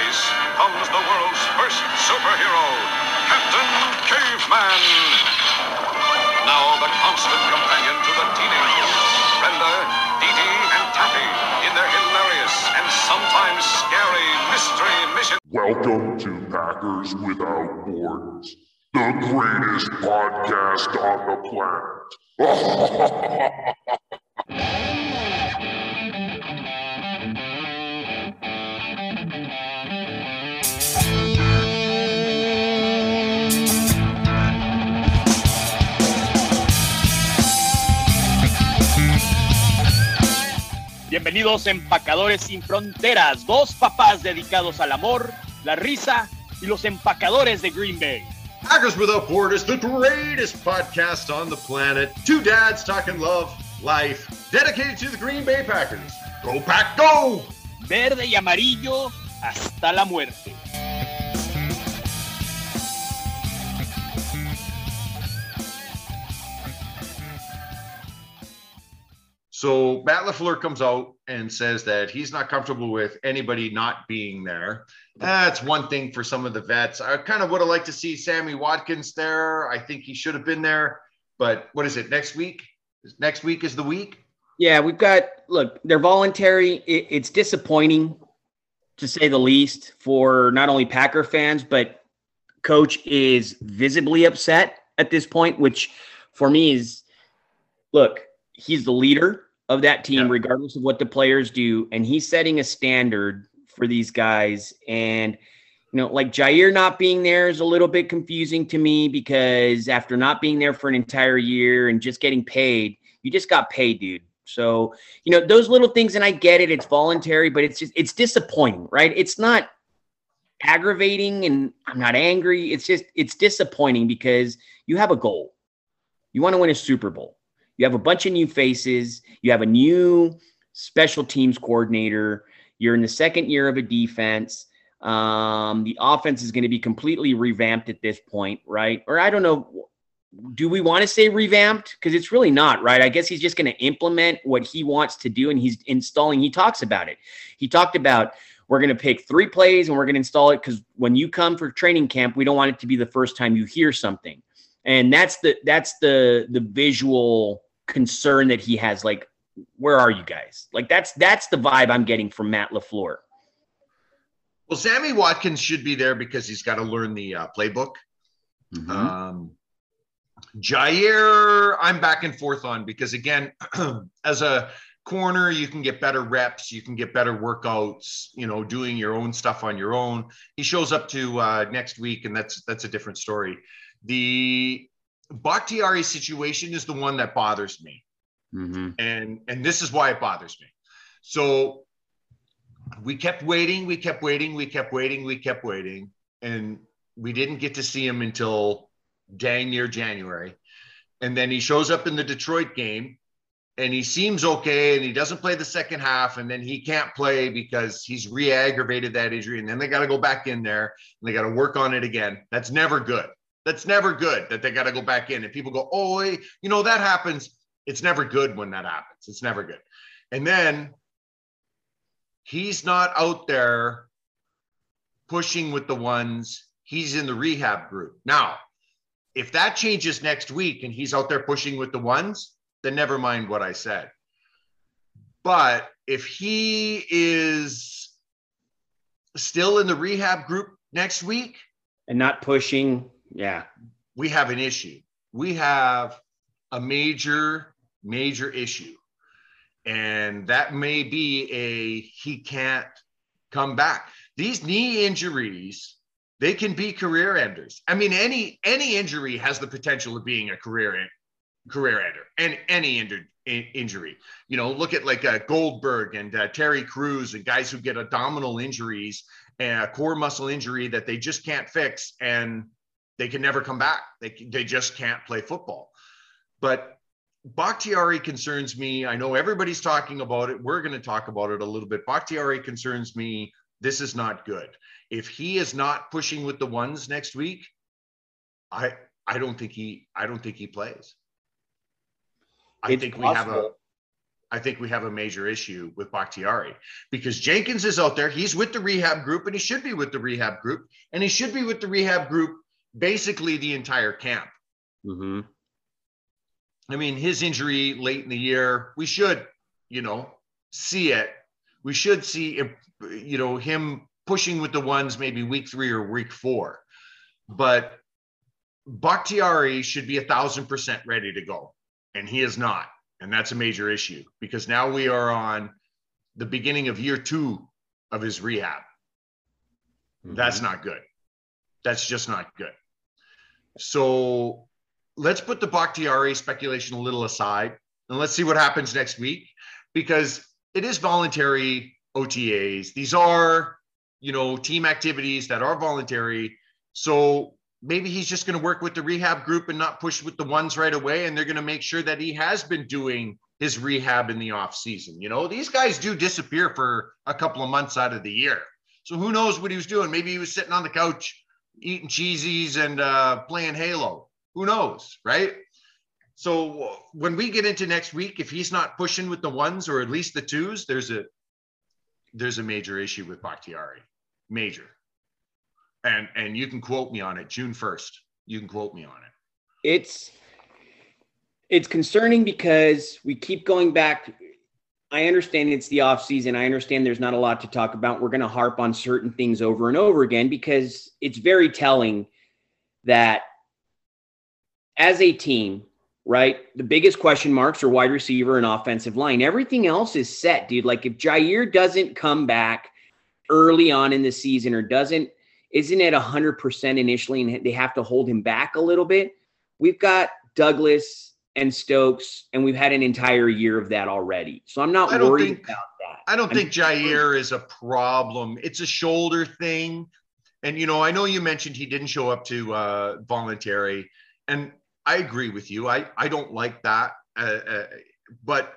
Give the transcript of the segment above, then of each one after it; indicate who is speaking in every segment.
Speaker 1: ice comes the world's first superhero, Captain Caveman. Now the constant companion to the teenagers, Brenda, Dee Dee, and Taffy in their hilarious and sometimes scary mystery mission.
Speaker 2: Welcome to Packers Without Borders, the greatest podcast on the planet.
Speaker 3: Bienvenidos Empacadores sin Fronteras, dos papás dedicados al amor, la risa y los empacadores de Green Bay.
Speaker 4: Packers Without Borders, the greatest podcast on the planet. Two dads talking love, life, dedicated to the Green Bay Packers. Go Pack, go!
Speaker 3: Verde y amarillo hasta la muerte.
Speaker 4: So Matt LaFleur comes out and says that he's not comfortable with anybody not being there. That's one thing for some of the vets. I kind of would have liked to see Sammy Watkins there. I think he should have been there. But what is it? Next week? Next week is the week.
Speaker 5: Yeah, we've got look. They're voluntary. It, it's disappointing, to say the least, for not only Packer fans but coach is visibly upset at this point. Which, for me, is look. He's the leader of that team, yeah. regardless of what the players do. And he's setting a standard for these guys. And, you know, like Jaire not being there is a little bit confusing to me because after not being there for an entire year and just getting paid, you just got paid, dude. So, you know, those little things, and I get it, it's voluntary, but it's just, it's disappointing, right? It's not aggravating and I'm not angry. It's just, it's disappointing because you have a goal. You want to win a Super Bowl. You have a bunch of new faces. You have a new special teams coordinator. You're in the second year of a defense. Um, the offense is going to be completely revamped at this point, right? Or I don't know. Do we want to say revamped? Because it's really not, right? I guess he's just going to implement what he wants to do and he's installing. He talks about it. He talked about we're going to pick three plays and we're going to install it because when you come for training camp, we don't want it to be the first time you hear something. And that's the that's the the visual concern that he has like where are you guys? Like that's that's the vibe i'm getting from matt lafleur.
Speaker 4: Well sammy watkins should be there because he's got to learn the uh, playbook. Mm-hmm. um jaire i'm back and forth on because again as a corner you can get better reps you can get better workouts you know doing your own stuff on your own. He shows up to uh, next week and that's that's a different story. The Bakhtiari situation is the one that bothers me. Mm-hmm. And and this is why it bothers me. So we kept waiting, we kept waiting, we kept waiting, we kept waiting, and we didn't get to see him until dang near January. And then he shows up in the Detroit game and he seems okay and he doesn't play the second half and then he can't play because he's re-aggravated that injury and then they got to go back in there and they got to work on it again. That's never good. That's never good that they got to go back in. And people go, oh, you know, that happens. It's never good when that happens. It's never good. And then he's not out there pushing with the ones, he's in the rehab group. Now, if that changes next week and he's out there pushing with the ones, then never mind what I said. But if he is still in the rehab group next week
Speaker 5: and not pushing yeah.
Speaker 4: We have an issue. We have a major, major issue. And that may be a he can't come back. These knee injuries, they can be career enders. I mean, any any injury has the potential of being a career end, career ender, and any injured injury. You know, look at like uh, Goldberg and uh, Terry Crews and guys who get abdominal injuries and a core muscle injury that they just can't fix, and they can never come back. They, they just can't play football. But Bakhtiari concerns me. I know everybody's talking about it. We're going to talk about it a little bit. Bakhtiari concerns me. This is not good. If he is not pushing with the ones next week, I I don't think he I don't think he plays. I
Speaker 5: it's
Speaker 4: think
Speaker 5: possible.
Speaker 4: we have a I think we have a major issue with Bakhtiari because Jenkins is out there. He's with the rehab group and he should be with the rehab group and he should be with the rehab group basically the entire camp.
Speaker 5: Mm-hmm.
Speaker 4: I mean, his injury late in the year, we should, you know, see it. We should see, you know, him pushing with the ones maybe week three or week four. But Bakhtiari should be a thousand percent ready to go, and he is not. And that's a major issue because now we are on the beginning of year two of his rehab.
Speaker 5: Mm-hmm.
Speaker 4: That's not good. That's just not good. So let's put the Bakhtiari speculation a little aside and let's see what happens next week because it is voluntary OTAs. These are, you know, team activities that are voluntary. So maybe he's just going to work with the rehab group and not push with the ones right away. And they're going to make sure that he has been doing his rehab in the off season. You know, these guys do disappear for a couple of months out of the year. So who knows what he was doing? Maybe he was sitting on the couch eating cheesies and uh, playing Halo. Who knows, right? So when we get into next week, if he's not pushing with the ones or at least the twos, there's a there's a major issue with Bakhtiari, major. And and you can quote me on it, June first. You can quote me on it.
Speaker 5: It's it's concerning because we keep going back. I understand it's the off season. I understand there's not a lot to talk about. We're going to harp on certain things over and over again because it's very telling that as a team, right? The biggest question marks are wide receiver and offensive line. Everything else is set, dude. Like if Jaire doesn't come back early on in the season or doesn't isn't at 100% initially and they have to hold him back a little bit, we've got Douglas and Stokes and we've had an entire year of that already. So I'm not worried
Speaker 4: think-
Speaker 5: about that.
Speaker 4: I don't
Speaker 5: I'm-
Speaker 4: think Jaire is a problem. It's a shoulder thing. And, you know, I know you mentioned he didn't show up to uh, voluntary. And I agree with you. I, I don't like that. Uh, uh, but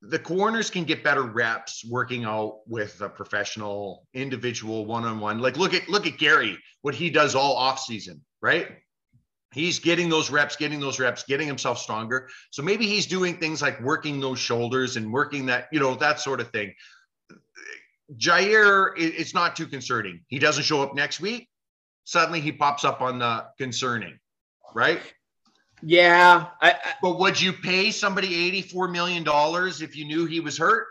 Speaker 4: the corners can get better reps working out with a professional individual one-on-one. Like look at look at Gary, what he does all off season, right? He's getting those reps, getting those reps, getting himself stronger. So maybe he's doing things like working those shoulders and working that, you know, that sort of thing. Jaire, it's not too concerning. He doesn't show up next week. Suddenly he pops up on the concerning, right?
Speaker 5: Yeah, I, I,
Speaker 4: But would you pay somebody $84 million if you knew he was hurt?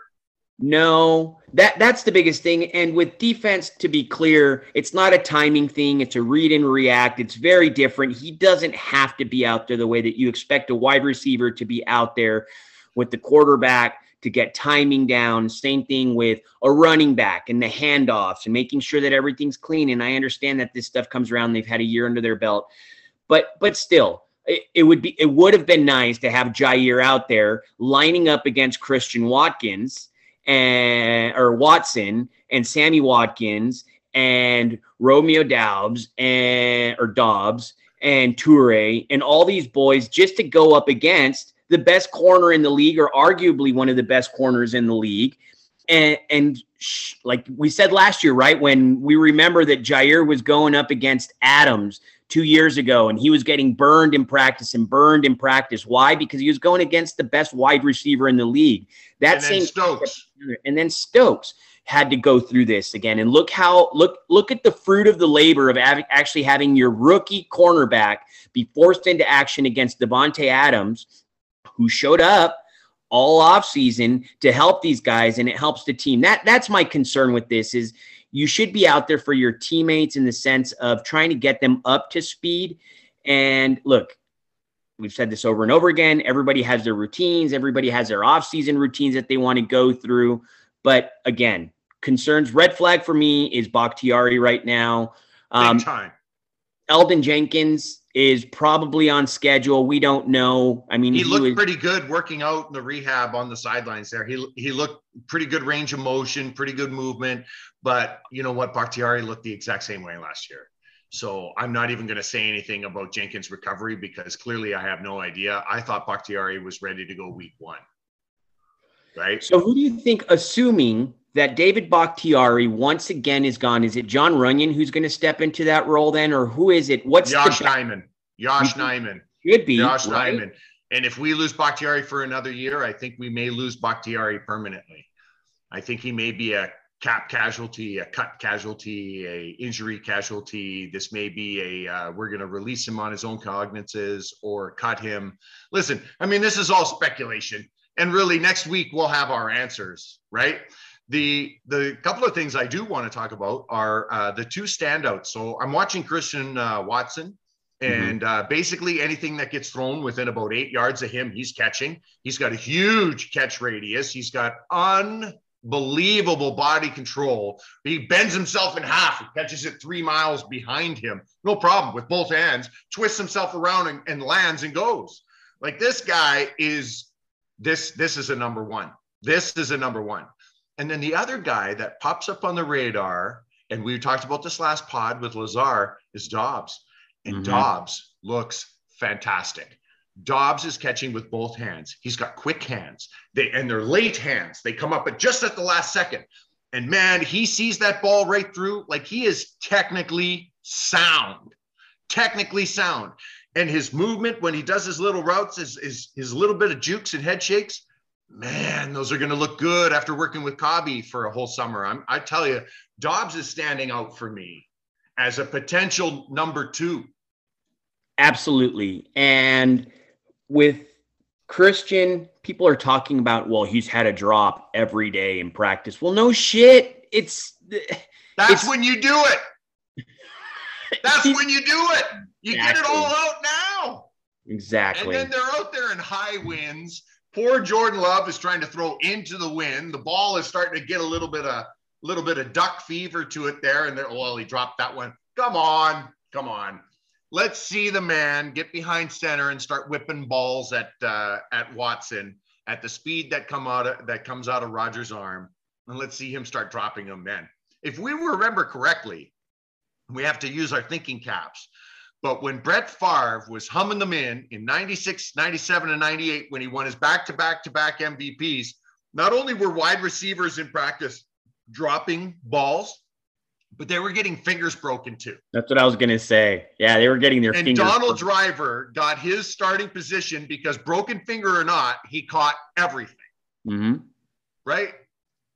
Speaker 5: No, that that's the biggest thing. And with defense, to be clear, it's not a timing thing. It's a read and react. It's very different. He doesn't have to be out there the way that you expect a wide receiver to be out there with the quarterback to get timing down. Same thing with a running back and the handoffs and making sure that everything's clean. And I understand that this stuff comes around. They've had a year under their belt, but but still, it, would be it would have been nice to have Jaire out there lining up against Christian Watkins and or Watson and Sammy Watkins and Romeo Doubs and or Doubs and Toure and all these boys just to go up against the best corner in the league or arguably one of the best corners in the league. And and sh- like we said last year, right when we remember that Jaire was going up against Adams two years ago and he was getting burned in practice and burned in practice. Why? Because he was going against the best wide receiver in the league. That
Speaker 4: and then
Speaker 5: and then Stokes had to go through this again. And look how look look at the fruit of the labor of av- actually having your rookie cornerback be forced into action against Davante Adams, who showed up all offseason to help these guys, and it helps the team. That that's my concern with this is you should be out there for your teammates in the sense of trying to get them up to speed. And look, we've said this over and over again. Everybody has their routines, everybody has their off-season routines that they want to go through. But again, concerns, red flag for me is Bakhtiari right now. Um,
Speaker 4: time.
Speaker 5: Elgton Jenkins is probably on schedule. We don't know. I mean,
Speaker 4: He looked
Speaker 5: was-
Speaker 4: pretty good working out in the rehab on the sidelines there. He he looked pretty good range of motion, pretty good movement. But you know what? Bakhtiari looked the exact same way last year. So I'm not even going to say anything about Jenkins' recovery because clearly I have no idea. I thought Bakhtiari was ready to go week one. Right?
Speaker 5: So who do you think, assuming that David Bakhtiari once again is gone, is it John Runyan who's going to step into that role then, or who is it? What's
Speaker 4: Josh
Speaker 5: the
Speaker 4: Nijman. Josh. Nijman.
Speaker 5: should be
Speaker 4: Josh
Speaker 5: right?
Speaker 4: Nijman. And if we lose Bakhtiari for another year, I think we may lose Bakhtiari permanently. I think he may be a cap casualty, a cut casualty, a injury casualty. This may be a uh, we're going to release him on his own cognizances or cut him. Listen, I mean, this is all speculation, and really next week we'll have our answers, right? The the couple of things I do want to talk about are uh, the two standouts. So I'm watching Christian uh, Watson. And uh, basically, anything that gets thrown within about eight yards of him, he's catching. He's got a huge catch radius. He's got un unbelievable body control. He bends himself in half and catches it three miles behind him. No problem with both hands, twists himself around and, and lands and goes. Like this guy is this, this is a number one. This is a number one. And then the other guy that pops up on the radar, and we talked about this last pod with Lazar, is Doubs. And mm-hmm. Doubs looks fantastic. Doubs is catching with both hands. He's got quick hands. They and they're late hands. They come up at just at the last second. And man, he sees that ball right through. Like he is technically sound, technically sound. And his movement when he does his little routes is, is his little bit of jukes and head shakes. Man, those are going to look good after working with Cobby for a whole summer. I'm, I tell you, Doubs is standing out for me as a potential number two.
Speaker 5: Absolutely. And with Christian, people are talking about, well, he's had a drop every day in practice. Well, no shit. It's
Speaker 4: that's it's, when you do it. That's when you do it. You exactly. get it all out now.
Speaker 5: Exactly.
Speaker 4: And then they're out there in high winds. Poor Jordan Love is trying to throw into the wind. The ball is starting to get a little bit of a little bit of duck fever to it there. And they're, well, he dropped that one. Come on, come on let's see the man get behind center and start whipping balls at uh, at Watson at the speed that come out of, that comes out of Rodgers' arm, and let's see him start dropping them. Then, if we remember correctly, we have to use our thinking caps. But when Brett Favre was humming them in in 96, 97, and 98, when he won his back to back to back MVPs, not only were wide receivers in practice dropping balls, but they were getting fingers broken too.
Speaker 5: That's what I was gonna say. Yeah, they were getting their
Speaker 4: and
Speaker 5: fingers.
Speaker 4: Donald broken. Driver got his starting position because broken finger or not, he caught everything.
Speaker 5: Mm-hmm.
Speaker 4: Right?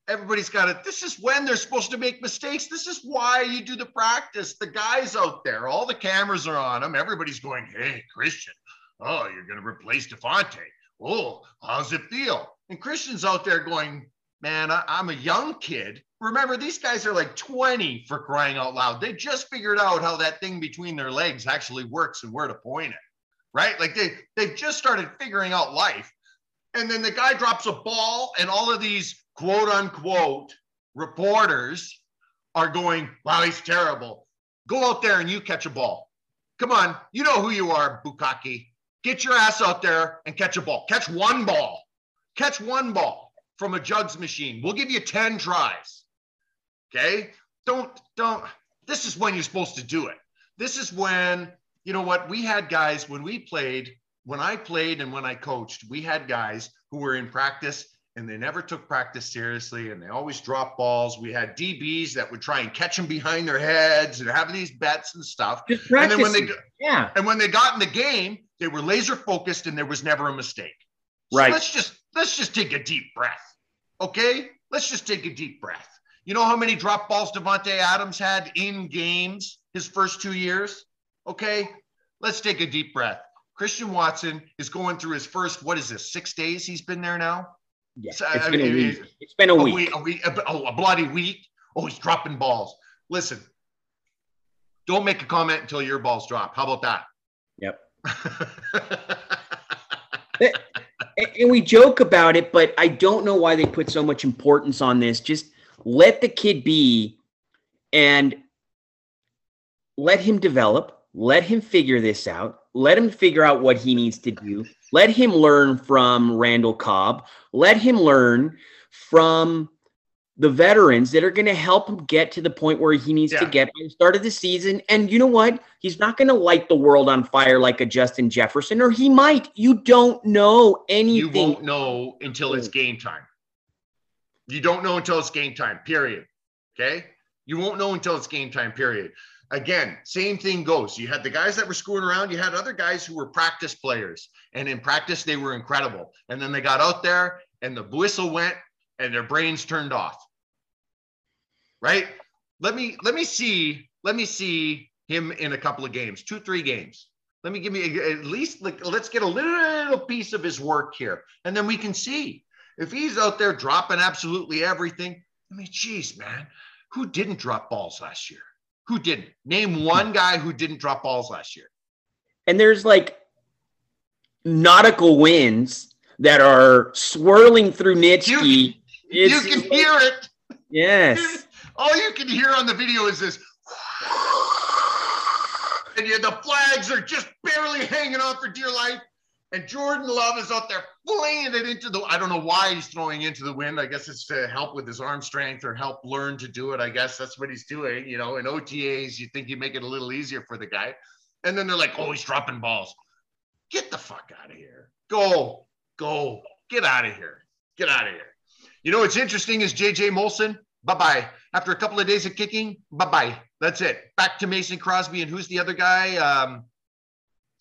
Speaker 4: Everybody's got it. This is when they're supposed to make mistakes. This is why you do the practice. The guys out there, all the cameras are on them. Everybody's going, "Hey, Christian, oh, you're gonna replace Davante. Oh, how's it feel?" And Christian's out there going, "Man, I, I'm a young kid." Remember, these guys are like 20 for crying out loud. They just figured out how that thing between their legs actually works and where to point it, right? Like they they've just started figuring out life. And then the guy drops a ball, and all of these quote unquote reporters are going, wow, he's terrible. Go out there and you catch a ball. Come on, you know who you are, Bukaki. Get your ass out there and catch a ball. Catch one ball. Catch one ball from a jugs machine. We'll give you 10 tries. Okay. Don't, don't, this is when you're supposed to do it. This is when, you know what, we had guys when we played, when I played and when I coached, we had guys who were in practice and they never took practice seriously and they always dropped balls. We had DBs that would try and catch them behind their heads and have these bets and stuff.
Speaker 5: and then when they yeah,
Speaker 4: and when they got in the game, they were laser focused and there was never a mistake. So
Speaker 5: right.
Speaker 4: Let's just let's just take a deep breath. Okay? Let's just take a deep breath. You know how many drop balls Davante Adams had in games his first two years? Okay, let's take a deep breath. Christian Watson is going through his first, what is this, six days he's been there now?
Speaker 5: Yeah, it's been, mean, a week. It's been a, a week. week.
Speaker 4: A, week a, oh, a bloody week. Oh, he's dropping balls. Listen, don't make a comment until your balls drop. How about that?
Speaker 5: Yep. and we joke about it, but I don't know why they put so much importance on this. Just let the kid be and let him develop, let him figure this out, let him figure out what he needs to do, let him learn from Randall Cobb, let him learn from the veterans that are going to help him get to the point where he needs yeah. to get at the start of the season. And you know what? He's not going to light the world on fire like a Justin Jefferson, or he might. You don't know anything.
Speaker 4: You won't know until it's game time. You don't know until it's game time, period. Okay. You won't know until it's game time, period. Again, same thing goes. You had the guys that were screwing around, you had other guys who were practice players. And in practice, they were incredible. And then they got out there and the whistle went and their brains turned off. Right? Let me let me see, let me see him in a couple of games, two, three games. Let me give me at least like let's get a little piece of his work here. And then we can see if he's out there dropping absolutely everything. I mean, geez, man, who didn't drop balls last year? Who didn't? Name one guy who didn't drop balls last year.
Speaker 5: And there's like nautical winds that are swirling through Nitschke.
Speaker 4: You, you can hear it.
Speaker 5: Yes.
Speaker 4: All you can hear on the video is this. And you, the flags are just barely hanging on for dear life. And Jordan Love is out there flinging it into the. I don't know why he's throwing into the wind. I guess it's to help with his arm strength or help learn to do it. I guess that's what he's doing. You know, in OTAs, you think you make it a little easier for the guy. And then they're like, oh, he's dropping balls. Get the fuck out of here. Go, go, get out of here. Get out of here. You know what's interesting is JJ Molson. Bye bye. After a couple of days of kicking, bye bye. That's it. Back to Mason Crosby. And who's the other guy? Um,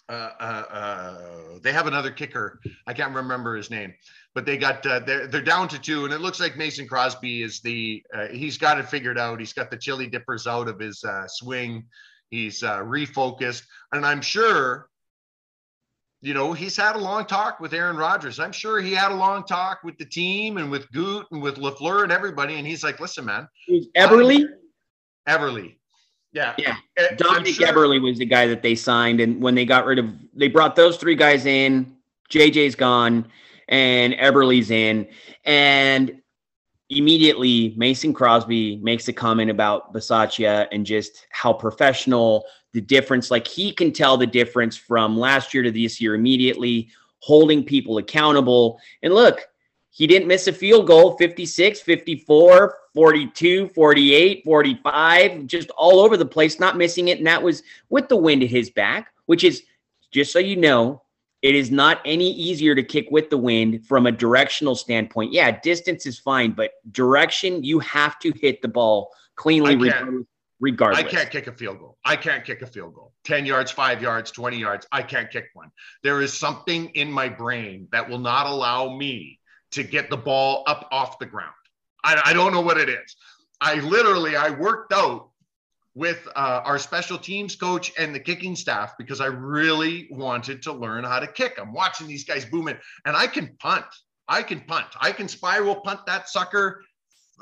Speaker 4: uh, uh, uh, they have another kicker. I can't remember his name, but they got uh, they're they're down to two, and it looks like Mason Crosby is the uh, he's got it figured out. He's got the chili dippers out of his uh, swing. He's refocused, and I'm sure. You know, he's had a long talk with Aaron Rodgers. I'm sure he had a long talk with the team and with Goot and with Lafleur and everybody. And he's like, "Listen, man,
Speaker 5: Everly,
Speaker 4: Everly, yeah,
Speaker 5: Yeah.
Speaker 4: Eh,
Speaker 5: Dominic
Speaker 4: sure-
Speaker 5: Eberle was the guy that they signed, and when they got rid of, they brought those three guys in. JJ's gone, and Everly's in, and immediately Mason Crosby makes a comment about Bisaccia and just how professional the difference. Like he can tell the difference from last year to this year immediately, holding people accountable. And look, he didn't miss a field goal 56, 54, 42, 48, 45, just all over the place, not missing it. And that was with the wind at his back, which is just so you know, it is not any easier to kick with the wind from a directional standpoint. Yeah, distance is fine, but direction, you have to hit the ball cleanly
Speaker 4: I can't.
Speaker 5: regardless. Regardless.
Speaker 4: I can't kick a field goal. I can't kick a field goal. 10 yards, five yards, 20 yards. I can't kick one. There is something in my brain that will not allow me to get the ball up off the ground. I, I don't know what it is. I literally, I worked out with uh, our special teams coach and the kicking staff because I really wanted to learn how to kick. I'm watching these guys booming and I can punt. I can punt. I can spiral punt that sucker,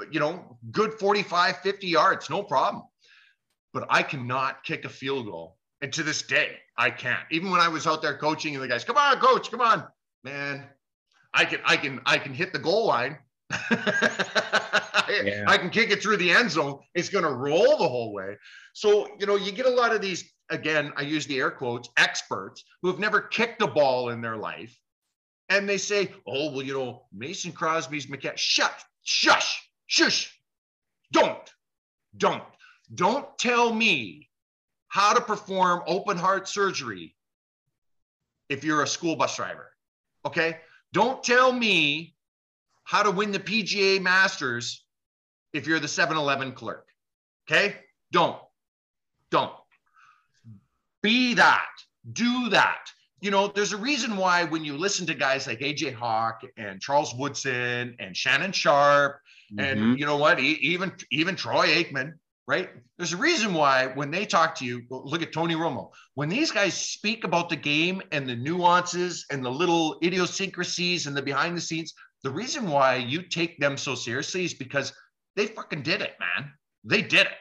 Speaker 4: you know, good 45, 50 yards, no problem but I cannot kick a field goal. And to this day, I can't. Even when I was out there coaching and the guys, come on, coach, come on. Man, I can I can I can hit the goal line. I,
Speaker 5: Yeah.
Speaker 4: I can kick it through the end zone. It's gonna roll the whole way. So, you know, you get a lot of these, again, I use the air quotes, experts who have never kicked a ball in their life. And they say, oh, well, you know, Mason Crosby's mechanic. Shut, shush, shush. Don't, don't. Don't tell me how to perform open heart surgery if you're a school bus driver. Okay. Don't tell me how to win the PGA Masters if you're the 7 Eleven clerk. Okay. Don't. Don't. Be that. Do that. You know, there's a reason why when you listen to guys like AJ Hawk and Charles Woodson and Shannon Sharpe and
Speaker 5: Mhm.
Speaker 4: you know what? Even even Troy Aikman, right? There's a reason why when they talk to you, look at Tony Romo. When these guys speak about the game and the nuances and the little idiosyncrasies and the behind the scenes, the reason why you take them so seriously is because they fucking did it, man. They did it.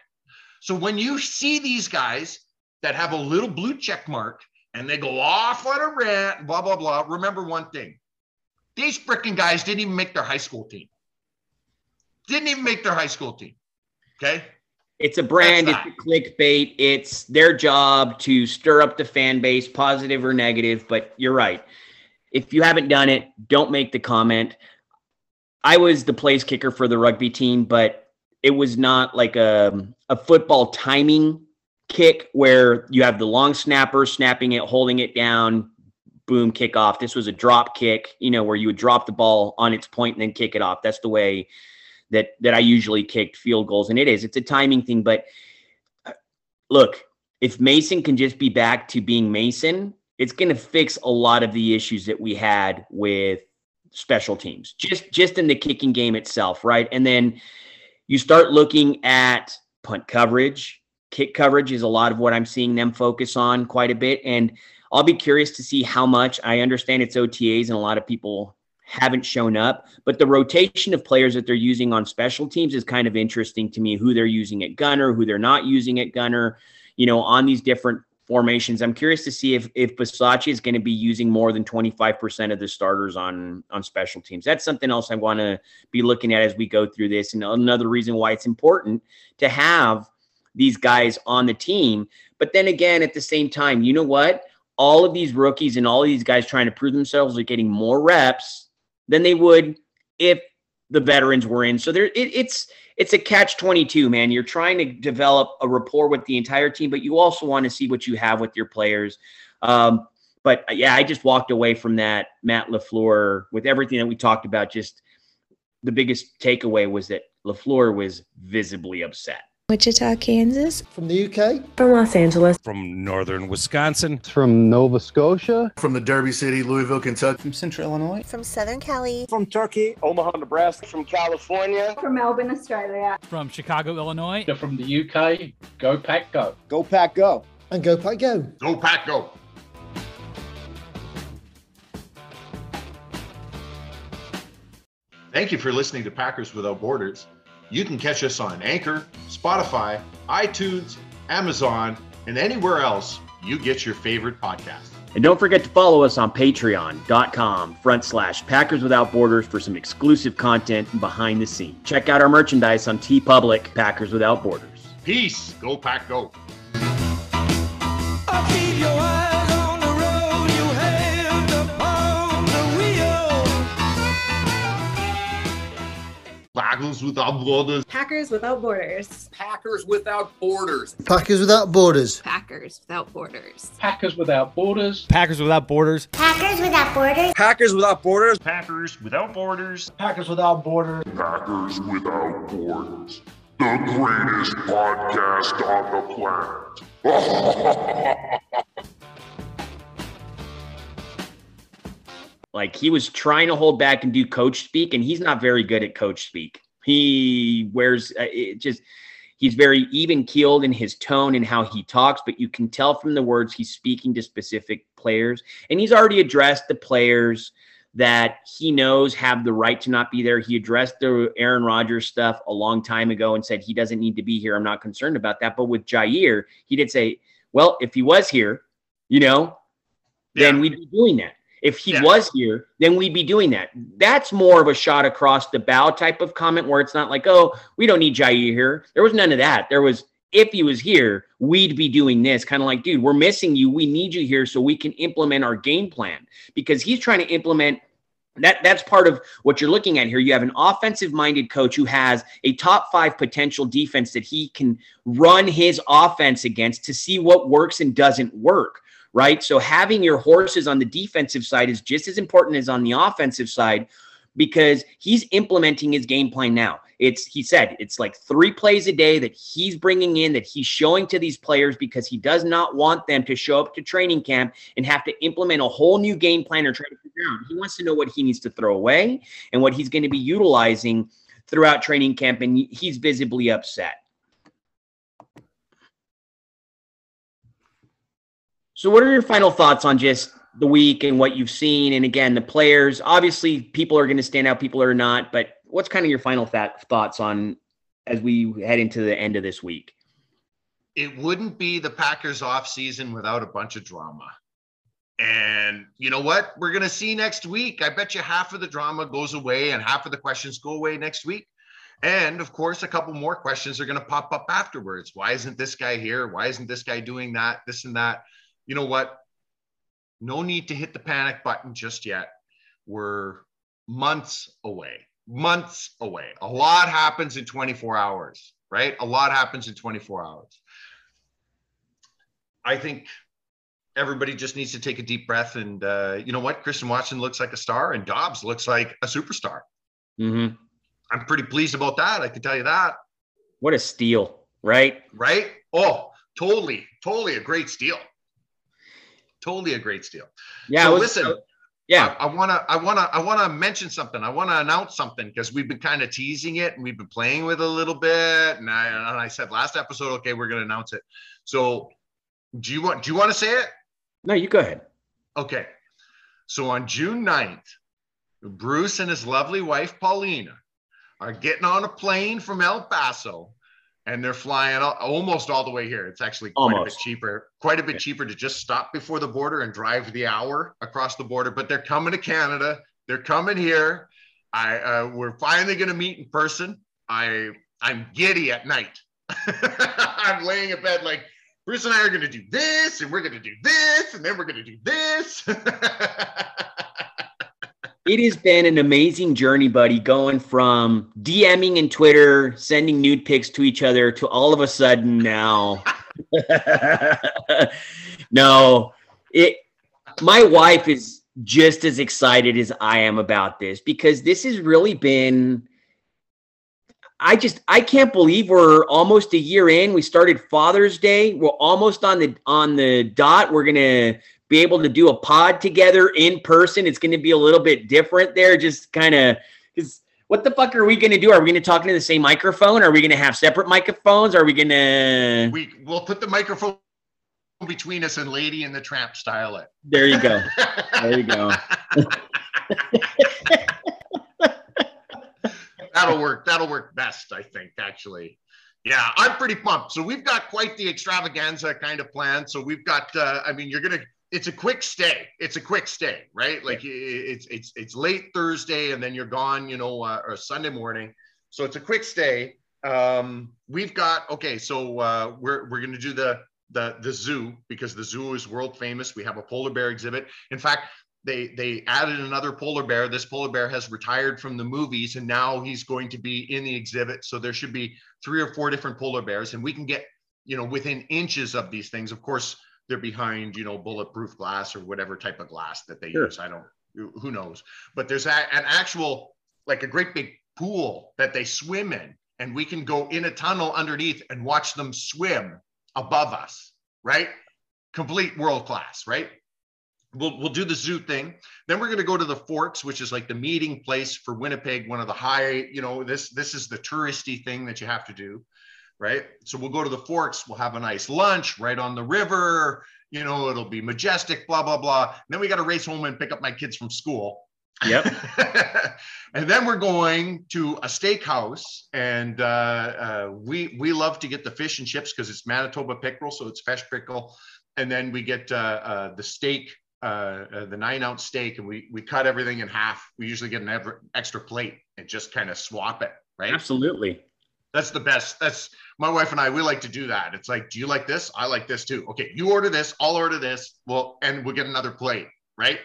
Speaker 4: So when you see these guys that have a little blue check mark and they go off on a rant, blah blah blah, remember one thing: these freaking guys didn't even make their high school team. Didn't even make their high school team. Okay.
Speaker 5: It's a brand, it's a clickbait. It's their job to stir up the fan base, positive or negative. But you're right. If you haven't done it, don't make the comment. I was the place kicker for the rugby team, but it was not like a, a football timing kick where you have the long snapper snapping it, holding it down, boom, kick off. This was a drop kick, you know, where you would drop the ball on its point and then kick it off. That's the way that that I usually kicked field goals, and it is. It's a timing thing, but uh, look, if Mason can just be back to being Mason it's going to fix a lot of the issues that we had with special teams, just just in the kicking game itself, right? And then you start looking at punt coverage, kick coverage is a lot of what I'm seeing them focus on quite a bit, and I'll be curious to see how much. I understand it's OTAs, and a lot of people haven't shown up, but the rotation of players that they're using on special teams is kind of interesting to me. Who they're using at gunner, who they're not using at gunner, you know, on these different formations. I'm curious to see if if Bisaccia is going to be using more than 25% of the starters on on special teams. That's something else I want to be looking at as we go through this. And another reason why it's important to have these guys on the team. But then again, at the same time, you know what? All of these rookies and all of these guys trying to prove themselves are getting more reps than they would if the veterans were in. So there, it, it's it's a catch 22 man. You're trying to develop a rapport with the entire team but you also want to see what you have with your players. Um, but uh, yeah i just walked away from that matt lafleur with everything that we talked about. Just the biggest takeaway was that lafleur was visibly upset
Speaker 6: Wichita, Kansas.
Speaker 7: From the UK.
Speaker 6: From Los Angeles.
Speaker 8: From northern Wisconsin.
Speaker 9: From Nova Scotia.
Speaker 10: From the Derby City, Louisville, Kentucky.
Speaker 11: From Central Illinois.
Speaker 12: From Southern Cali.
Speaker 13: From Turkey.
Speaker 14: Omaha, Nebraska. From California.
Speaker 15: From Melbourne, Australia.
Speaker 16: From Chicago, Illinois.
Speaker 17: They're From the UK. Go Pack Go.
Speaker 13: Go Pack Go.
Speaker 7: And Go Pack Go.
Speaker 4: Go Pack Go. Thank you for listening to Packers Without Borders. You can catch us on Anchor, Spotify, iTunes, Amazon, and anywhere else you get your favorite podcast.
Speaker 5: And don't forget to follow us on patreon.com front slash Packers Without Borders for some exclusive content behind the scenes. Check out our merchandise on TeePublic, Packers Without Borders.
Speaker 4: Peace. Go Pack Go. Packers without borders.
Speaker 15: Packers without borders.
Speaker 11: Packers without borders.
Speaker 7: Packers without borders.
Speaker 6: Packers without borders.
Speaker 17: Packers without borders.
Speaker 8: Packers without borders.
Speaker 12: Packers without borders.
Speaker 13: Packers without borders.
Speaker 14: Packers without borders.
Speaker 2: Packers without borders. Packers without borders. The greatest podcast on the planet.
Speaker 5: Like he was trying to hold back and do coach speak, and he's not very good at coach speak. He wears uh, it just he's very even keeled in his tone and how he talks, but you can tell from the words he's speaking to specific players. And he's already addressed the players that he knows have the right to not be there. He addressed the Aaron Rodgers stuff a long time ago and said he doesn't need to be here. I'm not concerned about that. But with Jaire, he did say, well, if he was here, you know, yeah. then we'd be doing that. If he yeah. was here, then we'd be doing that. That's more of a shot across the bow type of comment where it's not like, oh, we don't need Jaire here. There was none of that. There was, if he was here, we'd be doing this. Kind of like, dude, we're missing you. We need you here so we can implement our game plan because he's trying to implement that that's part of what you're looking at here. You have an offensive minded coach who has a top five potential defense that he can run his offense against to see what works and doesn't work right? So having your horses on the defensive side is just as important as on the offensive side because he's implementing his game plan now. It's he said it's like three plays a day that he's bringing in that he's showing to these players because he does not want them to show up to training camp and have to implement a whole new game plan or try to figure out. He wants to know what he needs to throw away and what he's going to be utilizing throughout training camp and he's visibly upset. So, what are your final thoughts on just the week and what you've seen? And again, the players. Obviously, people are going to stand out, people are not. But what's kind of your final th- thoughts on as we head into the end of this week?
Speaker 4: It wouldn't be the Packers off season without a bunch of drama. And you know what? We're going to see next week. I bet you half of the drama goes away and half of the questions go away next week. And of course, a couple more questions are going to pop up afterwards. Why isn't this guy here? Why isn't this guy doing that? This and that you know what? No need to hit the panic button just yet. We're months away, months away. A lot happens in 24 hours, right? A lot happens in 24 hours. I think everybody just needs to take a deep breath. And uh, you know what? Christian Watson looks like a star, and Doubs looks like a superstar.
Speaker 5: Mm-hmm.
Speaker 4: I'm pretty pleased about that. I can tell you that.
Speaker 5: What a steal, right?
Speaker 4: Right? Oh, totally, totally a great steal totally a great steal.
Speaker 5: Yeah,
Speaker 4: So
Speaker 5: was-
Speaker 4: listen, uh,
Speaker 5: yeah.
Speaker 4: I want to, I want to, I want to mention something. I want to announce something because we've been kind of teasing it and we've been playing with it a little bit. And I, and I said last episode, okay, we're going to announce it. So, do you want, do you want to say it?
Speaker 5: No, you go ahead.
Speaker 4: Okay. So on June 9th, Bruce and his lovely wife Paulina are getting on a plane from El Paso and they're flying al- almost all the way here. It's actually quite a bit
Speaker 5: Almost.
Speaker 4: cheaper, quite a bit cheaper to just stop before the border and drive the hour across the border. But they're coming to Canada. They're coming here. I uh, we're finally going to meet in person. I I'm giddy at night. I'm laying in bed like Bruce and I are going to do this, and we're going to do this, and then we're going to do this.
Speaker 5: It has been an amazing journey, buddy, going from DMing and Twitter, sending nude pics to each other to all of a sudden now. no, it my wife is just as excited as I am about this because this has really been I just I can't believe we're almost a year in. We started Father's Day. We're almost on the on the dot. We're gonna be able to do a pod together in person. It's gonna be a little bit different there. Just kind of because what the fuck are we gonna do? Are we gonna talk into the same microphone? Are we gonna have separate microphones? Are we gonna?
Speaker 4: we we'll put the microphone between us and Lady and the Tramp style it.
Speaker 5: There you go. There you go.
Speaker 4: That'll work. That'll work best, I think, actually. Yeah, I'm pretty pumped. So we've got quite the extravaganza kind of plan. So we've got, uh, I mean, you're gonna. It's a quick stay. It's a quick stay, right? Like it's it's it's late Thursday, and then you're gone, you know, uh, or Sunday morning. So it's a quick stay. Um, we've got okay. So uh, we're we're gonna do the the the zoo because the zoo is world famous. We have a polar bear exhibit. In fact, they they added another polar bear. This polar bear has retired from the movies and now he's going to be in the exhibit. So there should be three or four different polar bears, and we can get you know within inches of these things. Of course, they're behind you know bulletproof glass or whatever type of glass that they
Speaker 5: Sure.
Speaker 4: use. I don't who knows, but there's a, an actual like a great big pool that they swim in, and we can go in a tunnel underneath and watch them swim above us. Right, complete world class. Right we'll we'll do the zoo thing. Then we're going to go to the Forks, which is like the meeting place for Winnipeg, one of the high, you know, this this is the touristy thing that you have to do, right? So we'll go to the Forks, we'll have a nice lunch right on the river, you know, it'll be majestic, blah blah blah. And then we got to race home and pick up my kids from school.
Speaker 5: Yep.
Speaker 4: and then we're going to a steakhouse, and uh, uh, we we love to get the fish and chips because it's Manitoba pickerel, so it's fresh pickle. And then we get uh, uh, the steak, uh, uh, the nine ounce steak, and we we cut everything in half. We usually get an ever, extra plate and just kind of swap it, right?
Speaker 5: Absolutely.
Speaker 4: That's the best. That's my wife and I. We like to do that. It's like, do you like this? I like this too. Okay, you order this. I'll order this. Well, and we'll get another plate, right?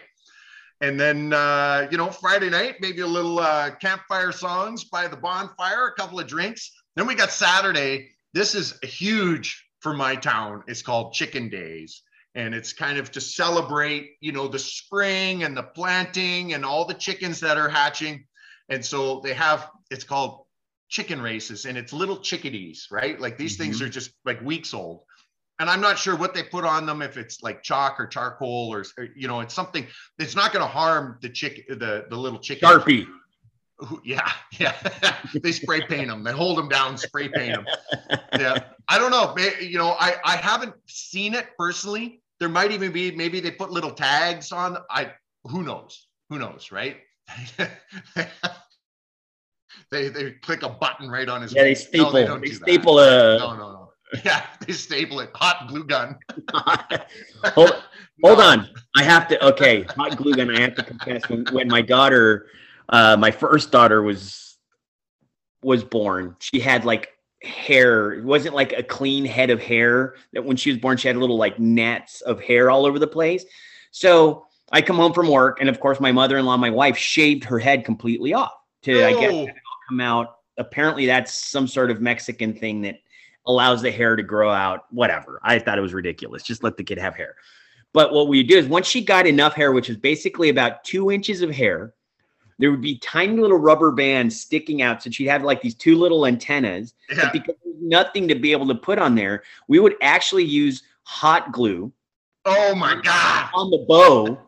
Speaker 4: And then uh, you know, Friday night, maybe a little uh, campfire songs by the bonfire, a couple of drinks. Then we got Saturday. This is huge for my town. It's called Chicken Days, and it's kind of to celebrate, you know, the spring and the planting and all the chickens that are hatching. And so they have. It's called chicken races and it's little chickadees, right? Like these things mm-hmm. are just like weeks old. And I'm not sure what they put on them, if it's like chalk or charcoal or, or, you know, it's something that's not going to harm the chick, the, the little chicken.
Speaker 5: Sharpie.
Speaker 4: Who- Yeah, yeah. they spray paint them. They hold them down, spray paint them. Yeah, I don't know. You know, I I haven't seen it personally. There might even be maybe they put little tags on. I who knows? Who knows? Right? They they click a button right on his.
Speaker 5: Yeah, they staple.
Speaker 4: No, they
Speaker 5: they
Speaker 4: that.
Speaker 5: staple a.
Speaker 4: No, no, no. Yeah, they staple it. Hot glue gun.
Speaker 5: hold, hold on. I have to. Okay, hot glue gun. I have to confess. When when my daughter, uh, my first daughter was was born, she had like hair. It wasn't like a clean head of hair. That when she was born, she had little like nets of hair all over the place. So I come home from work, and of course, my mother in law, my wife, shaved her head completely off to I guess come out. Apparently, that's some sort of Mexican thing that allows the hair to grow out. Whatever. I thought it was ridiculous. Just let the kid have hair. But what we do is once she got enough hair, which is basically about two inches of hair, there would be tiny little rubber bands sticking out. So she'd have like these two little antennas. But
Speaker 4: Yeah.
Speaker 5: because there's nothing to be able to put on there, we would actually use hot glue
Speaker 4: Oh my god!
Speaker 5: on the bow,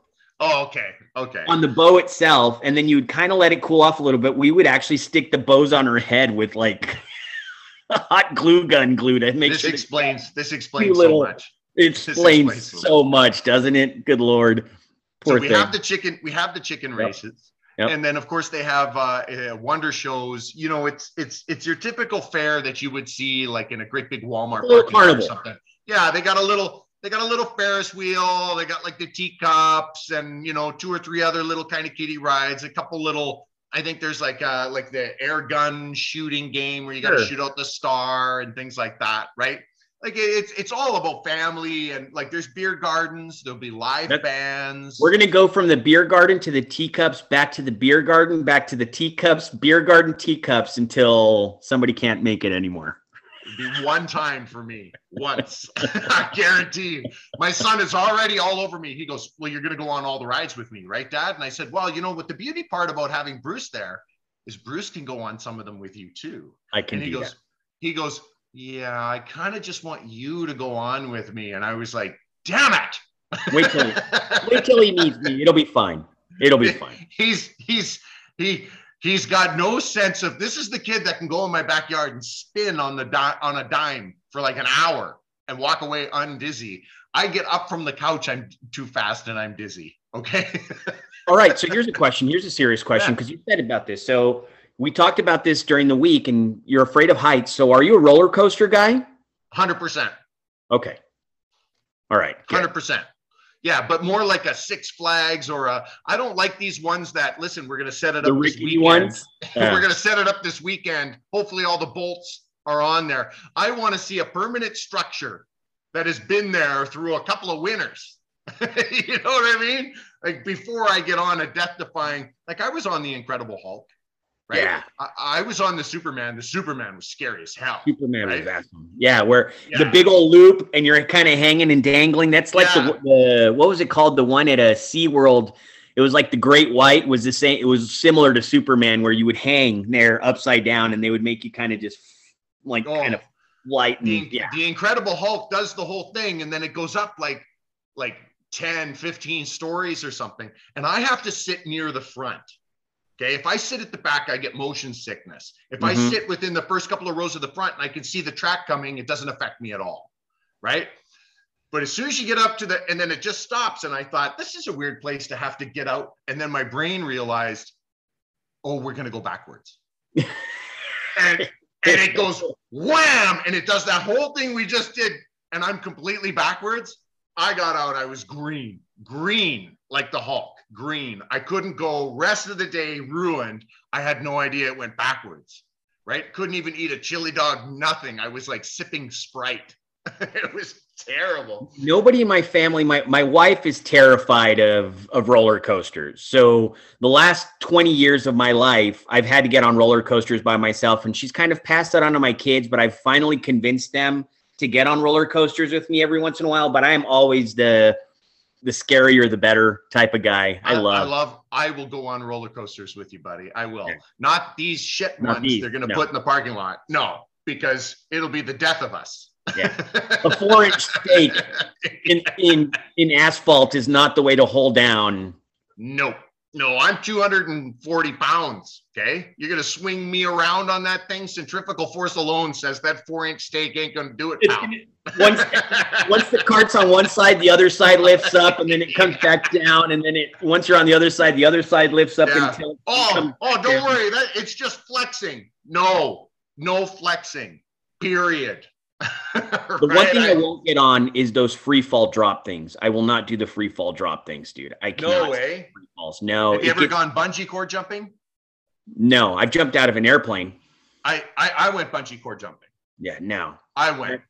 Speaker 4: Oh, okay, okay.
Speaker 5: on the bow itself, and then you'd kind of let it cool off a little bit. We would actually stick the bows on her head with like a hot glue gun glue to make
Speaker 4: this
Speaker 5: sure. that-
Speaker 4: explains. This explains
Speaker 5: little-
Speaker 4: so much.
Speaker 5: It explains
Speaker 4: explains
Speaker 5: so much, doesn't it? Good lord, poor
Speaker 4: so we
Speaker 5: thing.
Speaker 4: have the chicken. We have the chicken races.
Speaker 5: Yep.
Speaker 4: And then, of course, they have uh, uh, wonder shows. You know, it's it's it's your typical fair that you would see like in a great big Walmart
Speaker 5: Little
Speaker 4: parking lot or something. Yeah, they got a little they got a little Ferris wheel. They got like the teacups and you know two or three other little kind of kiddie rides. A couple little. I think there's like uh like the air gun shooting game where you got to
Speaker 5: Sure.
Speaker 4: shoot out the star and things like that, right? Like it's it's all about family and like there's beer gardens. There'll be live
Speaker 5: That-
Speaker 4: bands.
Speaker 5: We're gonna go from the beer garden to the teacups, back to the beer garden, back to the teacups, beer garden, teacups until somebody can't make it anymore.
Speaker 4: One time for me, once. I guarantee you. My son is already all over me. He goes, Well, you're going to go on all the rides with me, right, Dad? And I said, Well, you know what the beauty part about having Bruce there is Bruce can go on some of them with you too.
Speaker 5: I can
Speaker 4: and he goes,
Speaker 5: that.
Speaker 4: He goes, Yeah, I kind of just want you to go on with me. And I was like, Damn it.
Speaker 5: Wait till wait till he needs me. It'll be fine. It'll be fine.
Speaker 4: he's he's he he's got no sense of this is the kid that can go in my backyard and spin on the di- on a dime for like an hour and walk away undizzy. I get up from the couch, I'm too fast and I'm dizzy. Okay.
Speaker 5: All right. So here's a question. Here's a serious question because you said about this. So we talked about this during the week, and you're afraid of heights. So are you a roller coaster guy?
Speaker 4: 100%.
Speaker 5: Okay. All right.
Speaker 4: 100%. Yeah, but more like a Six Flags or a. I don't like these ones that listen. We're gonna set it
Speaker 5: The
Speaker 4: up this weekend.
Speaker 5: ones.
Speaker 4: we're gonna set it up this weekend. Hopefully, all the bolts are on there. I want to see a permanent structure that has been there through a couple of winters. you know what I mean? Like before I get on a death-defying. Like I was on the Incredible Hulk, right?
Speaker 5: Yeah.
Speaker 4: I, I was on the Superman. The Superman was scary as hell.
Speaker 5: Superman
Speaker 4: right?
Speaker 5: was awesome. Yeah, where the big old loop and you're kind of hanging and dangling. That's like
Speaker 4: Yeah.
Speaker 5: the, the what was it called? The one at uh, a Sea World. It was like the Great White was the same. It was similar to Superman, where you would hang there upside down, and they would make you kind of just like
Speaker 4: Oh.
Speaker 5: kind of light. And,
Speaker 4: the,
Speaker 5: yeah,
Speaker 4: the incredible hulk does the whole thing and then it goes up like like 10 15 stories or something and i have to sit near the front okay if i sit at the back i get motion sickness. If i
Speaker 5: Mhm.
Speaker 4: sit within the first couple of rows of the front and i can see the track coming it doesn't affect me at all right? But as soon as you get up to the and then it just stops and i thought this is a weird place to have to get out. And then my brain realized oh we're going to go backwards. And and it goes wham and it does that whole thing we just did and i'm completely backwards. I got out i was green green like the hulk green i couldn't go rest of the day ruined i had no idea it went backwards right couldn't even eat a chili dog nothing i was like sipping sprite it was terrible
Speaker 5: nobody in my family. My my wife is terrified of of roller coasters. So the last twenty years of my life, I've had to get on roller coasters by myself, and she's kind of passed that on to my kids. But I've finally convinced them to get on roller coasters with me every once in a while. But I am always the the scarier the better type of guy. I, love.
Speaker 4: I love. I will go on roller coasters with you, buddy. I will. Not these shit
Speaker 5: Not
Speaker 4: ones
Speaker 5: these,
Speaker 4: they're going to
Speaker 5: no.
Speaker 4: put in the parking lot. No, because it'll be the death of us.
Speaker 5: Yeah. a four inch stake in in in asphalt is not the way to hold down.
Speaker 4: Nope. No, I'm 240 pounds. Okay. You're going to swing me around on that thing. Centrifugal force alone says that four inch stake ain't going to do it.
Speaker 5: Once once the cart's on one side, the other side lifts up, and then it comes back down, and then it once you're on the other side, the other side lifts up
Speaker 4: Yeah.
Speaker 5: until
Speaker 4: Oh, oh, don't worry. That it's just flexing. No, no flexing. Period.
Speaker 5: The one thing I won't get on is those free fall drop things. I will not do the free fall drop things, dude. I cannot.
Speaker 4: No way.
Speaker 5: Free falls. No.
Speaker 4: Have you ever
Speaker 5: gets-
Speaker 4: gone bungee cord jumping?
Speaker 5: no, I've jumped out of an airplane.
Speaker 4: I, I I went bungee cord jumping.
Speaker 5: Yeah, no.
Speaker 4: I went,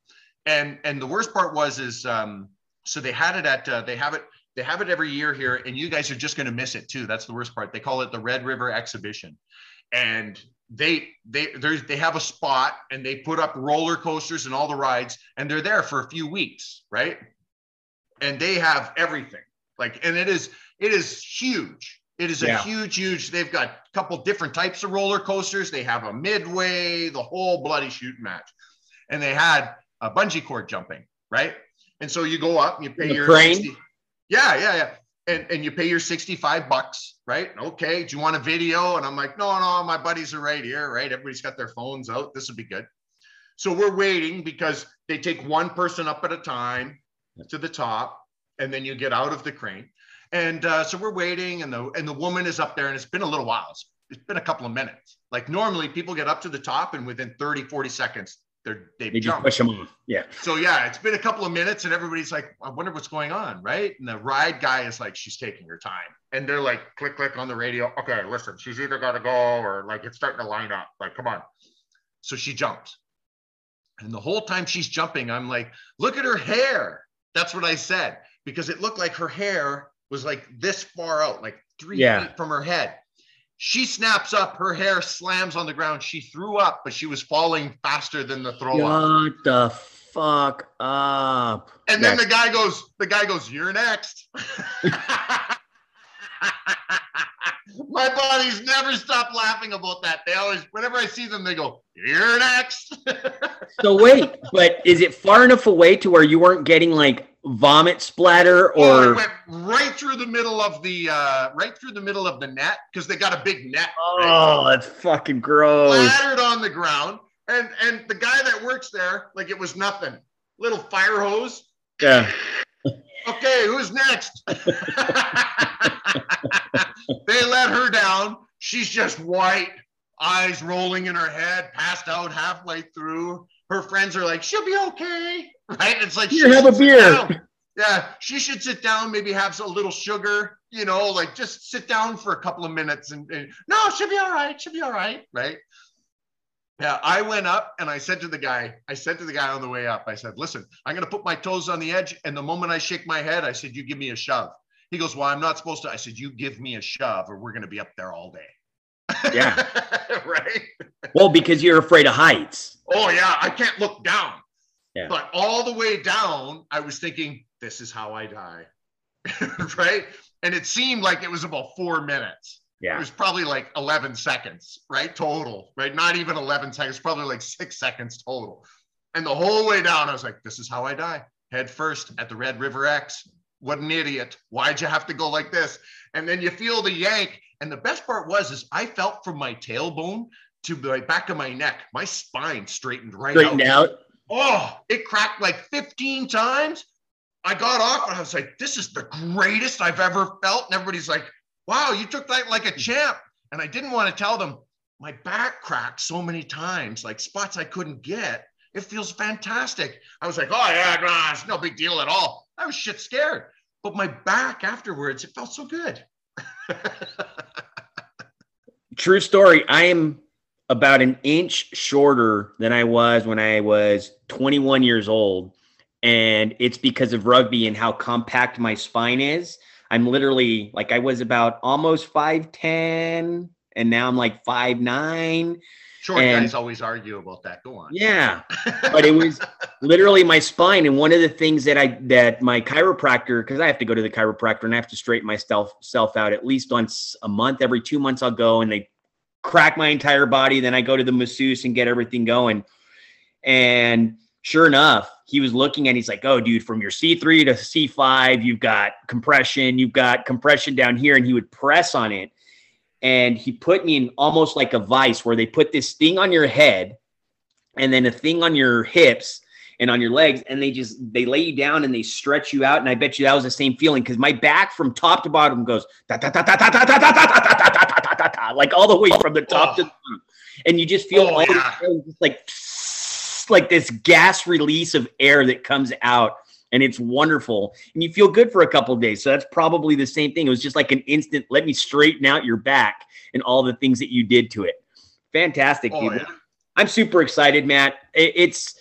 Speaker 4: and and the worst part was is um so they had it at uh, they have it they have it every year here, and you guys are just going to miss it too. That's the worst part. They call it the Red River Exhibition, and they they there's they have a spot and they put up roller coasters and all the rides, and they're there for a few weeks, right? And they have everything like, and it is it is huge. It is a huge, huge. They've got a couple different types of roller coasters. They have a midway, the whole bloody shoot match and they had a bungee cord jumping, right? And so you go up and you pay
Speaker 5: The
Speaker 4: your
Speaker 5: crane?
Speaker 4: 60 yeah, yeah, yeah. And and you pay your 65 bucks, right? Okay. Do you want a video? And I'm like, no, no, my buddies are right here, right? Everybody's got their phones out. This would be good. So we're waiting because they take one person up at a time to the top, and then you get out of the crane. And uh, so we're waiting, and the and the woman is up there, and it's been a little while. It's, been a couple of minutes. Like normally people get up to the top, and within 30, 40 seconds, they're they,
Speaker 5: They push them off. Yeah.
Speaker 4: So yeah, it's been a couple of minutes, and everybody's like, I wonder what's going on, right? And the ride guy is like, she's taking her time. And they're like, click, click on the radio. Okay, listen, she's either gotta go or like it's starting to line up. Like, come on. So she jumps. And the whole time she's jumping, I'm like, look at her hair. That's what I said, because it looked like her hair was like this far out, like three
Speaker 5: Yeah.
Speaker 4: feet from her head. She snaps up, her hair slams on the ground. She threw up, but she was falling faster than the throw up.
Speaker 5: Shut the fuck up.
Speaker 4: And then
Speaker 5: That's-
Speaker 4: the guy goes, the guy goes, you're next. My buddies never stop laughing about that. They always, whenever I see them, they go, you're next.
Speaker 5: So wait, but is it far enough away to where you weren't getting like vomit splatter
Speaker 4: or it went right through the middle of the, uh, right through the middle of the net because they got a big net. right?
Speaker 5: Oh, that's fucking gross.
Speaker 4: Splattered on the ground. And, and the guy that works there, like it was nothing. Little fire hose.
Speaker 5: Yeah.
Speaker 4: Okay, who's next? they let her down. She's just white, eyes rolling in her head, passed out halfway through. Her friends are like, she'll be okay. Right? It's like,
Speaker 5: Here,
Speaker 4: she
Speaker 5: have a beer.
Speaker 4: down. Yeah, she should sit down, maybe have a little sugar, you know, like just sit down for a couple of minutes and, and no, she'll be all right. She'll be all right. Right. Yeah, I went up and I said to the guy, I said to the guy on the way up, I said, listen, I'm going to put my toes on the edge. And the moment I shake my head, I said, you give me a shove. He goes, well, I'm not supposed to. I said, you give me a shove or we're going to be up there all day.
Speaker 5: Yeah.
Speaker 4: right.
Speaker 5: Well, because you're afraid of heights.
Speaker 4: Oh, yeah. I can't look down.
Speaker 5: Yeah.
Speaker 4: But all the way down, I was thinking, this is how I die. right. And it seemed like it was about four minutes.
Speaker 5: Yeah.
Speaker 4: It was probably like 11 seconds, right? Total, right? Not even 11 seconds, probably like six seconds total. And the whole way down, I was like, this is how I die. Head first at the Red River Ex. What an idiot. Why'd you have to go like this? And then you feel the yank. And the best part was, is I felt from my tailbone to the back of my neck, my spine straightened right
Speaker 5: Straightened out.
Speaker 4: Oh, it cracked like 15 times. I got off and I was like, this is the greatest I've ever felt. And everybody's like, wow, you took that like a champ. And I didn't want to tell them my back cracked so many times, like spots I couldn't get. It feels fantastic. I was like, oh, yeah, nah, it's no big deal at all. I was shit scared. But my back afterwards, it felt so good.
Speaker 5: True story. I am about an inch shorter than I was when I was 21 years old. And it's because of rugby and how compact my spine is. I'm literally like I was about almost 5'10 and now I'm like 5'9.
Speaker 4: Short
Speaker 5: And-
Speaker 4: guys always argue about that. Go on.
Speaker 5: Yeah. But it was literally my spine. And one of the things that I that my chiropractor, because I have to go to the chiropractor and I have to straighten myself self out at least once a month. Every two months I'll go and they crack my entire body. Then I go to the masseuse and get everything going. And sure enough, he was looking and he's like, Oh, dude, from your C3 to C5, you've got compression, you've got compression down here. And he would press on it. And he put me in almost like a vice where they put this thing on your head and then a thing on your hips and on your legs and they just they lay you down and they stretch you out and i bet you that was the same feeling because my back from top to bottom goes ta, ah, like all the way from the oh, top oh. to the bottom. And you just feel
Speaker 4: oh,
Speaker 5: all
Speaker 4: yeah.
Speaker 5: like, like this gas release of air that comes out. And it's wonderful. And you feel good for a couple days. So that's probably the same thing. It was just like an instant, let me straighten out your back and all the things that you did to it. Fantastic,
Speaker 4: oh, yeah.
Speaker 5: I'm super excited, Matt. It's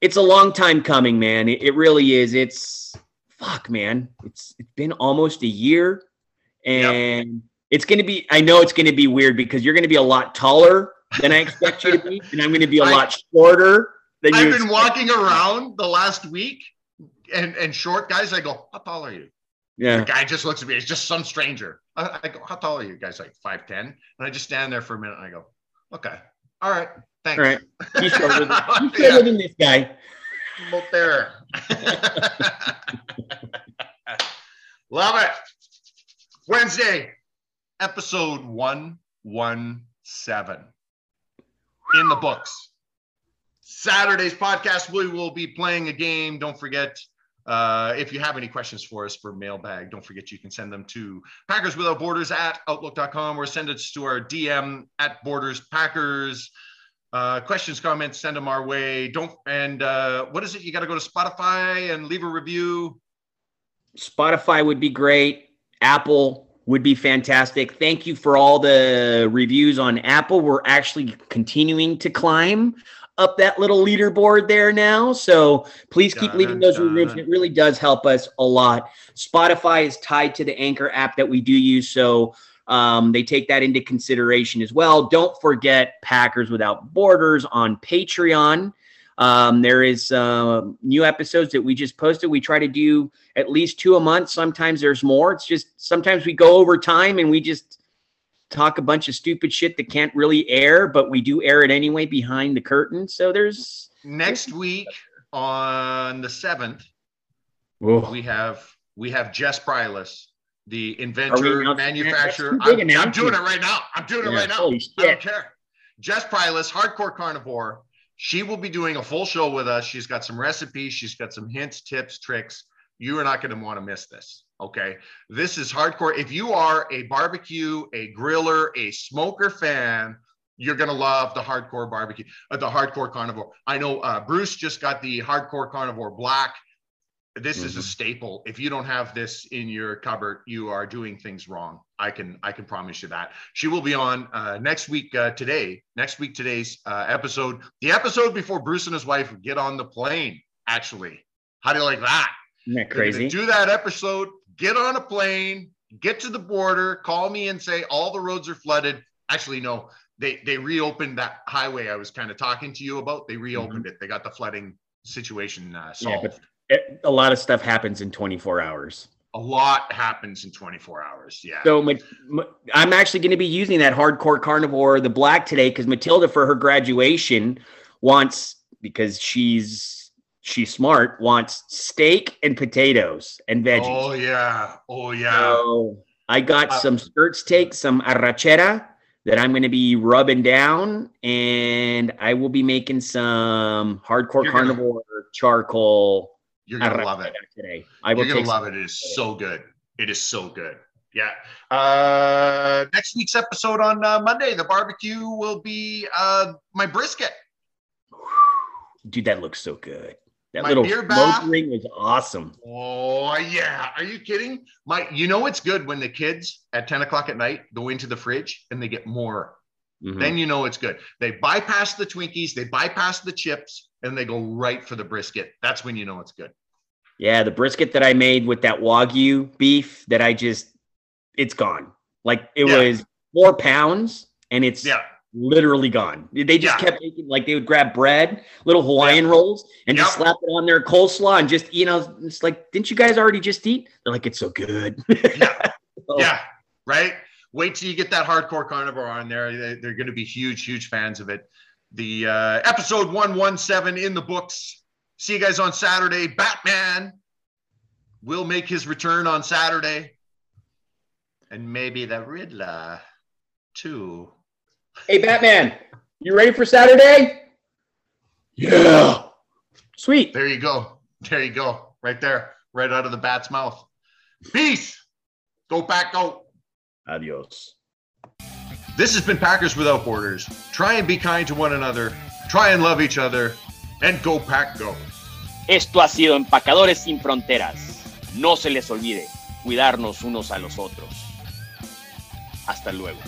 Speaker 5: it's a long time coming, man. It, it really is. It's fuck, man. It's it's been almost a year, and yep it's gonna be. I know it's gonna be weird because you're gonna be a lot taller than I expect you to be, and I'm gonna be a
Speaker 4: I-
Speaker 5: lot shorter than you.
Speaker 4: I've been
Speaker 5: expect.
Speaker 4: walking around the last week and, and short guys, I go, how tall are you?
Speaker 5: Yeah.
Speaker 4: The guy just looks at me. He's just some stranger. I, I go, how tall are you? Guys like 5'10. And I just stand there for a minute and I go, okay. All right. Thanks.
Speaker 5: All right. He's shorter than, he's
Speaker 4: Yeah.
Speaker 5: than this guy.
Speaker 4: there. Love it. Wednesday, episode 117 in the books. Saturday's podcast, we will be playing a game. Don't forget, uh, if you have any questions for us for mailbag, don't forget you can send them to Packers Without Borders at Outlook.com or send it to our DM at Borders Packers. Uh, questions, comments, send them our way. Don't and uh, what is it? You got to go to Spotify and leave a review.
Speaker 5: Spotify would be great. Apple would be fantastic. Thank you for all the reviews on Apple. We're actually continuing to climb up that little leaderboard there now. So please keep
Speaker 4: Dun,
Speaker 5: leaving those
Speaker 4: dun.
Speaker 5: reviews. It really does help us a lot. Spotify is tied to the Anchor app that we do use. So um, they take that into consideration as well. Don't forget Packers Without Borders on Patreon. Um, there is uh, new episodes that we just posted. We try to do at least two a month. Sometimes there's more. It's just sometimes we go over time and we just talk a bunch of stupid shit that can't really air, but we do air it anyway behind the curtain. So there's
Speaker 4: Next week on the seventh,
Speaker 5: Whoa.
Speaker 4: we have we have Jess Pryles, the inventor,
Speaker 5: announcing
Speaker 4: manufacturer.
Speaker 5: That's too big
Speaker 4: I'm, I'm doing it right now. I'm doing it
Speaker 5: Yeah,
Speaker 4: right now.
Speaker 5: holy
Speaker 4: I don't care. Jess Pryles, hardcore carnivore. She will be doing a full show with us. She's got some recipes. She's got some hints, tips, tricks. You are not going to want to miss this. Okay. This is hardcore. If you are a barbecue, a griller, a smoker fan, you're going to love the hardcore barbecue, uh, the hardcore carnivore. I know uh, Bruce just got the hardcore carnivore black. This is a staple. If you don't have this in your cupboard, you are doing things wrong. I can I can promise you that. She will be on uh, next week uh, today. Next week today's uh, episode, the episode before Bruce and his wife get on the plane. Actually, how do you like that?
Speaker 5: Isn't that crazy?
Speaker 4: Do that episode. Get on a plane. Get to the border. Call me and say all the roads are flooded. Actually, no. They they reopened that highway I was kind of talking to you about. They reopened it. They got the flooding situation uh,
Speaker 5: Mm-hmm. Yeah,
Speaker 4: solved.
Speaker 5: but it, a lot of stuff happens in 24 hours.
Speaker 4: a lot happens in 24 hours. Yeah.
Speaker 5: So Ma- Ma- I'm actually going to be using that hardcore carnivore, the black today, because Matilda for her graduation wants because she's she's smart wants steak and potatoes and veggies.
Speaker 4: oh yeah. Oh yeah.
Speaker 5: So I got
Speaker 4: Uh,
Speaker 5: some skirt steak, some arrachera that I'm going to be rubbing down, and I will be making some hardcore
Speaker 4: You're gonna-
Speaker 5: carnivore charcoal.
Speaker 4: You're gonna love it.
Speaker 5: today. I will
Speaker 4: You're gonna love it. It is so good. It is so good. Yeah. Uh, next week's episode on uh, Monday, the barbecue will be uh, my brisket.
Speaker 5: Dude, that looks so good. That
Speaker 4: My
Speaker 5: little
Speaker 4: beer bath.
Speaker 5: ring was awesome.
Speaker 4: Oh yeah. Are you kidding? My, you know it's good when the kids at 10 o'clock at night go into the fridge and they get more.
Speaker 5: Mhm.
Speaker 4: Then you know it's good. They bypass the Twinkies, they bypass the chips, and they go right for the brisket. That's when you know it's good.
Speaker 5: Yeah, the brisket that I made with that wagyu beef that I just it's gone. Like it
Speaker 4: Yeah.
Speaker 5: was four pounds and it's
Speaker 4: Yeah.
Speaker 5: literally gone. They just
Speaker 4: Yeah.
Speaker 5: kept making like they would grab bread, little Hawaiian rolls, and just slap it on their coleslaw and just you know, it's like, didn't you guys already just eat? They're like, it's so good.
Speaker 4: Yeah.
Speaker 5: So,
Speaker 4: Yeah, right. Wait till you get that hardcore carnivore on there. They're going to be huge, huge fans of it. The uh, episode 117 in the books. See you guys on Saturday. Batman will make his return on Saturday. And maybe the Riddler, too.
Speaker 5: Hey Batman, you ready for Saturday? Yeah. Sweet.
Speaker 4: There you go. There you go. Right there. Right out of the bat's mouth. Peace. Go back, out.
Speaker 5: Adios.
Speaker 4: This has been Packers Without Borders. Try and be kind to one another. Try and love each other. And go, Pack, go.
Speaker 3: Esto ha sido Empacadores sin Fronteras. No se les olvide cuidarnos unos a los otros. Hasta luego.